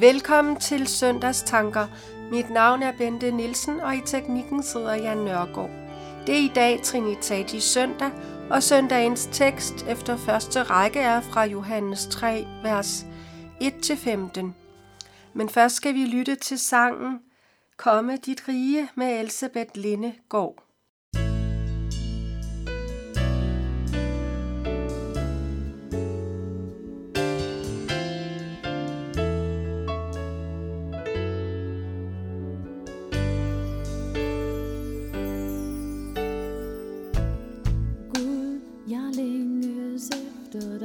Velkommen til Søndags Tanker. Mit navn er Bente Nielsen, og i teknikken sidder Jan Nørgaard. Det er i dag Trinitatis søndag, og søndagens tekst efter første række er fra Johannes 3, vers 1-15. Men først skal vi lytte til sangen Komme dit rige med Elisabeth Lindegård.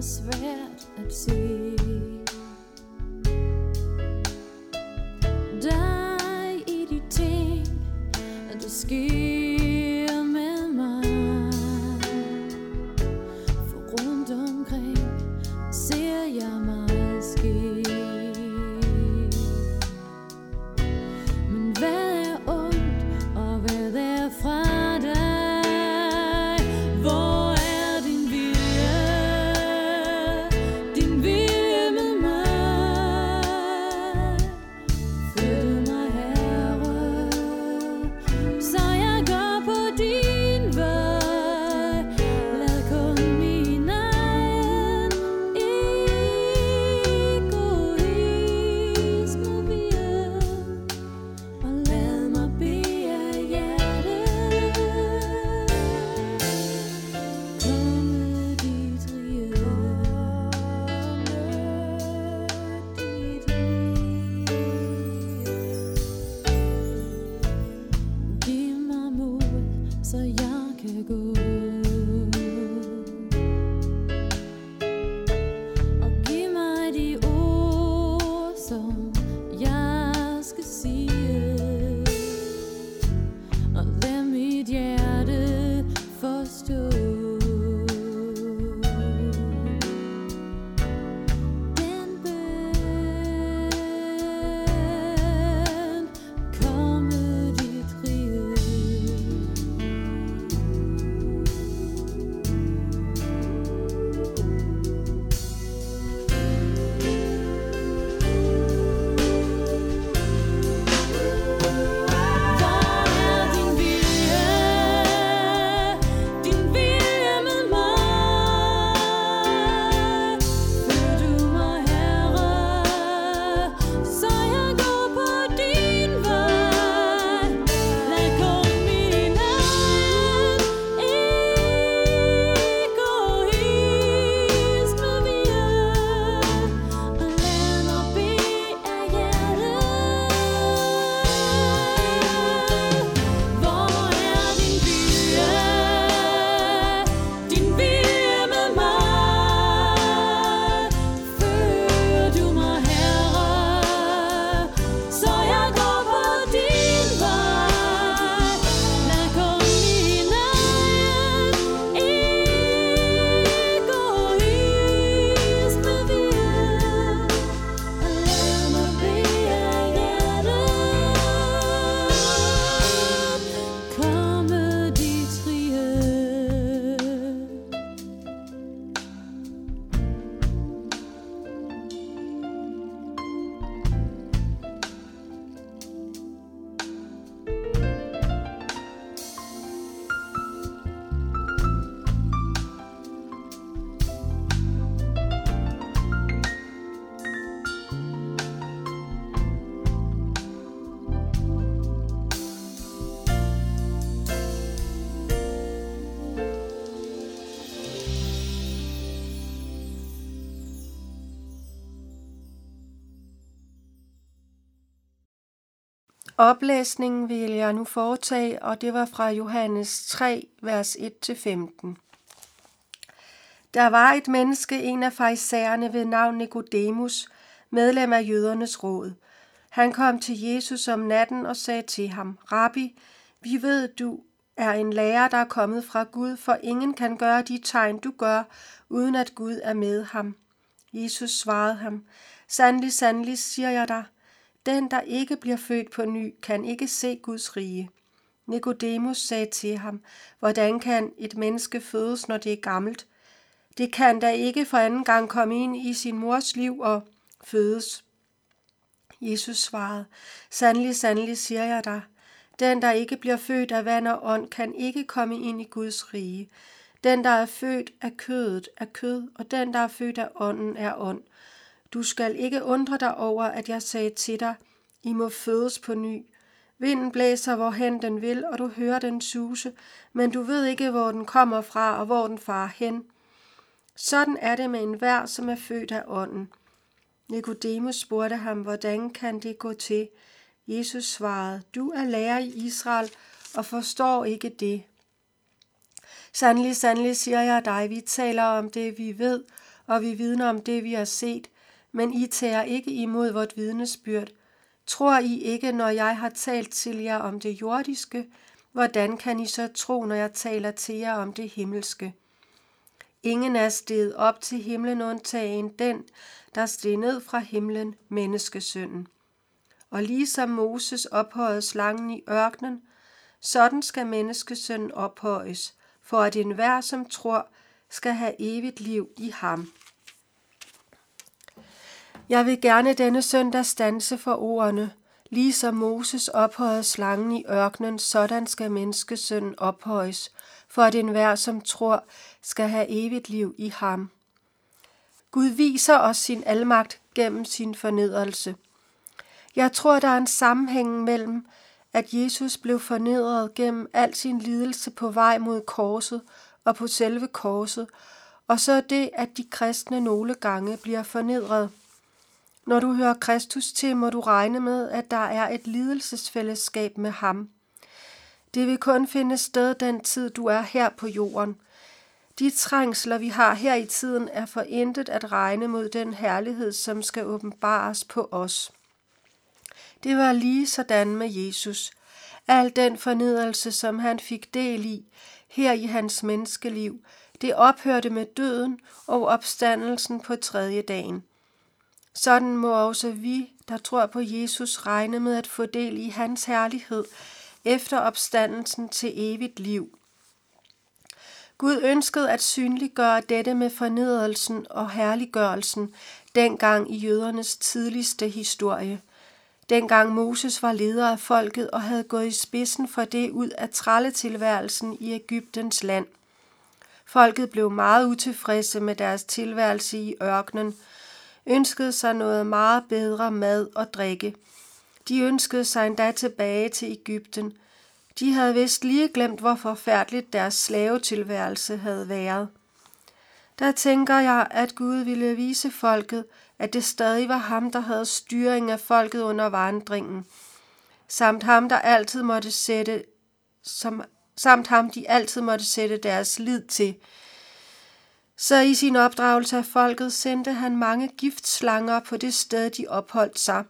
was red at sea. Die eating at the ski. see Oplæsningen vil jeg nu foretage, og det var fra Johannes 3, vers 1-15. Der var et menneske, en af fejserne ved navn Nikodemus, medlem af jødernes råd. Han kom til Jesus om natten og sagde til ham, Rabbi, vi ved, du er en lærer, der er kommet fra Gud, for ingen kan gøre de tegn, du gør, uden at Gud er med ham. Jesus svarede ham, Sandelig, sandelig, siger jeg dig, den, der ikke bliver født på ny, kan ikke se Guds rige. Nikodemus sagde til ham, hvordan kan et menneske fødes, når det er gammelt? Det kan da ikke for anden gang komme ind i sin mors liv og fødes. Jesus svarede, Sandelig, sandelig, siger jeg dig, den, der ikke bliver født af vand og ånd, kan ikke komme ind i Guds rige. Den, der er født af kødet, er kød, og den, der er født af ånden, er ånd. Du skal ikke undre dig over, at jeg sagde til dig, I må fødes på ny. Vinden blæser, hvorhen den vil, og du hører den suse, men du ved ikke, hvor den kommer fra og hvor den farer hen. Sådan er det med enhver, som er født af ånden. Nikodemus spurgte ham, hvordan kan det gå til? Jesus svarede, du er lærer i Israel og forstår ikke det. Sandelig, sandelig siger jeg dig, vi taler om det, vi ved, og vi vidner om det, vi har set, men I tager ikke imod vort vidnesbyrd. Tror I ikke, når jeg har talt til jer om det jordiske, hvordan kan I så tro, når jeg taler til jer om det himmelske? Ingen er steget op til himlen undtagen den, der steg ned fra himlen, menneskesønnen. Og ligesom Moses ophøjede slangen i ørkenen, sådan skal menneskesønnen ophøjes, for at enhver, som tror, skal have evigt liv i ham. Jeg vil gerne denne søndag stanse for ordene, ligesom Moses ophøjede slangen i ørkenen, sådan skal menneskesønnen ophøjes, for at enhver, som tror, skal have evigt liv i ham. Gud viser os sin almagt gennem sin fornedrelse. Jeg tror, der er en sammenhæng mellem, at Jesus blev fornedret gennem al sin lidelse på vej mod korset og på selve korset, og så det, at de kristne nogle gange bliver fornedret. Når du hører Kristus til, må du regne med, at der er et lidelsesfællesskab med ham. Det vil kun finde sted den tid, du er her på jorden. De trængsler, vi har her i tiden, er for intet at regne mod den herlighed, som skal åbenbares på os. Det var lige sådan med Jesus. Al den fornedrelse, som han fik del i her i hans menneskeliv, det ophørte med døden og opstandelsen på tredje dagen. Sådan må også vi, der tror på Jesus, regne med at få del i hans herlighed efter opstandelsen til evigt liv. Gud ønskede at synliggøre dette med fornedrelsen og herliggørelsen dengang i jødernes tidligste historie. Dengang Moses var leder af folket og havde gået i spidsen for det ud af trælletilværelsen i Ægyptens land. Folket blev meget utilfredse med deres tilværelse i ørkenen, ønskede sig noget meget bedre mad og drikke. De ønskede sig endda tilbage til Ægypten. De havde vist lige glemt, hvor forfærdeligt deres slavetilværelse havde været. Der tænker jeg, at Gud ville vise folket, at det stadig var ham, der havde styring af folket under vandringen, samt ham, der altid måtte sætte, som, samt ham, de altid måtte sætte deres lid til. Så i sin opdragelse af folket sendte han mange giftslanger på det sted, de opholdt sig.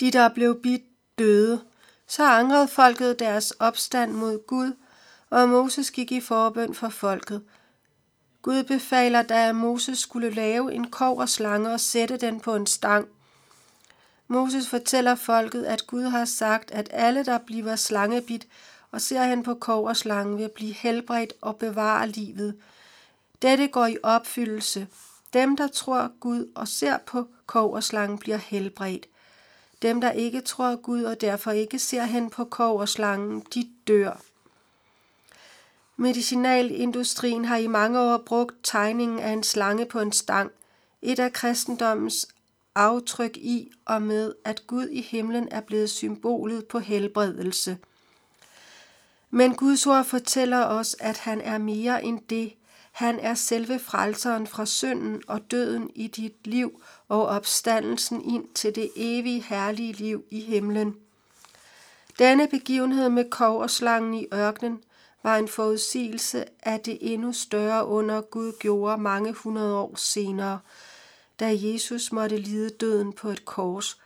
De, der blev bidt, døde. Så angrede folket deres opstand mod Gud, og Moses gik i forbøn for folket – Gud befaler da, at Moses skulle lave en kov og slange og sætte den på en stang. Moses fortæller folket, at Gud har sagt, at alle, der bliver slangebit og ser hen på kov og slange, vil blive helbredt og bevare livet. Dette går i opfyldelse. Dem, der tror Gud og ser på slangen, bliver helbredt. Dem, der ikke tror Gud og derfor ikke ser hen på slangen, de dør. Medicinalindustrien har i mange år brugt tegningen af en slange på en stang, et af kristendommens aftryk i og med, at Gud i himlen er blevet symbolet på helbredelse. Men Guds ord fortæller os, at han er mere end det. Han er selve frelseren fra synden og døden i dit liv og opstandelsen ind til det evige herlige liv i himlen. Denne begivenhed med kov og slangen i ørkenen – var en forudsigelse af det endnu større under Gud gjorde mange hundrede år senere. da Jesus måtte lide døden på et kors.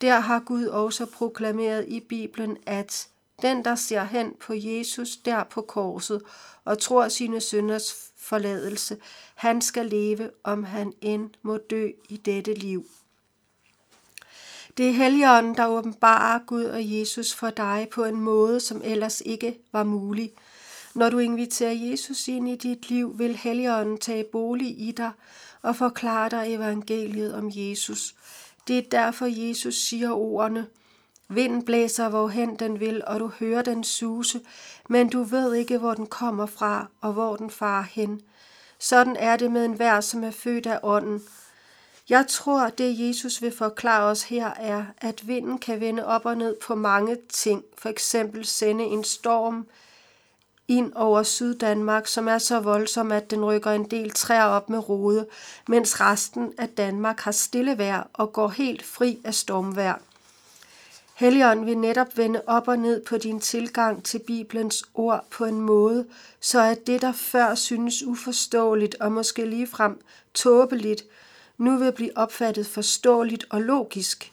Der har Gud også proklameret i Bibelen, at den, der ser hen på Jesus der på korset og tror sine synders forladelse, han skal leve, om han end må dø i dette liv. Det er Helligånden, der åbenbarer Gud og Jesus for dig på en måde, som ellers ikke var mulig. Når du inviterer Jesus ind i dit liv, vil Helligånden tage bolig i dig og forklare dig evangeliet om Jesus. Det er derfor, Jesus siger ordene, Vinden blæser, hvorhen den vil, og du hører den suse, men du ved ikke, hvor den kommer fra og hvor den farer hen. Sådan er det med enhver, som er født af ånden. Jeg tror, det Jesus vil forklare os her er, at vinden kan vende op og ned på mange ting. For eksempel sende en storm ind over Syddanmark, som er så voldsom, at den rykker en del træer op med rode, mens resten af Danmark har stille vejr og går helt fri af stormvejr. Helligånden vil netop vende op og ned på din tilgang til Bibelens ord på en måde, så at det, der før synes uforståeligt og måske ligefrem tåbeligt, nu vil blive opfattet forståeligt og logisk.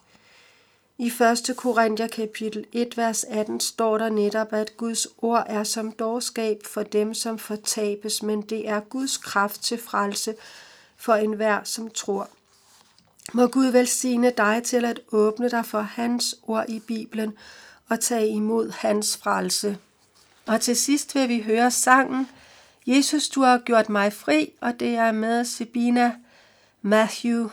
I 1. Korinther kapitel 1, vers 18 står der netop, at Guds ord er som dårskab for dem, som fortabes, men det er Guds kraft til frelse for enhver, som tror. Må Gud velsigne dig til at åbne dig for hans ord i Bibelen og tage imod hans frelse. Og til sidst vil vi høre sangen Jesus, du har gjort mig fri, og det er med Sabina Matthew